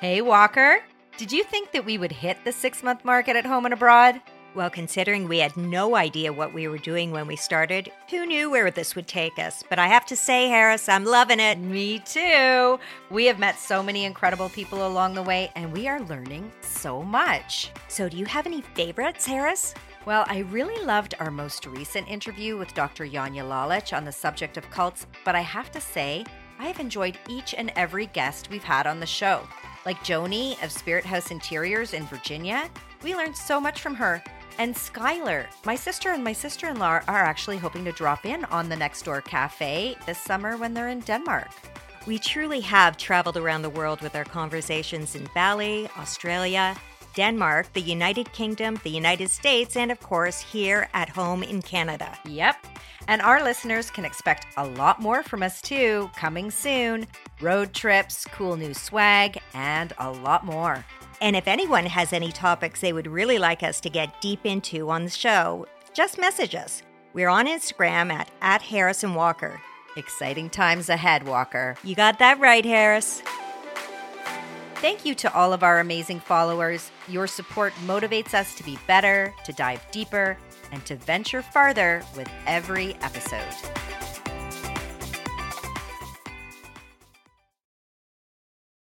Hey, Walker. Did you think that we would hit the six month market at home and abroad? Well, considering we had no idea what we were doing when we started, who knew where this would take us? But I have to say, Harris, I'm loving it. Me too. We have met so many incredible people along the way, and we are learning so much. So, do you have any favorites, Harris? Well, I really loved our most recent interview with Dr. Janja Lalich on the subject of cults, but I have to say, I have enjoyed each and every guest we've had on the show. Like Joni of Spirit House Interiors in Virginia, we learned so much from her. And Skylar, my sister and my sister in law are actually hoping to drop in on the Next Door Cafe this summer when they're in Denmark. We truly have traveled around the world with our conversations in Bali, Australia, Denmark, the United Kingdom, the United States, and of course, here at home in Canada. Yep. And our listeners can expect a lot more from us too, coming soon road trips, cool new swag, and a lot more. And if anyone has any topics they would really like us to get deep into on the show, just message us. We're on Instagram at, at Harris and Walker. Exciting times ahead, Walker. You got that right, Harris. Thank you to all of our amazing followers. Your support motivates us to be better, to dive deeper, and to venture farther with every episode.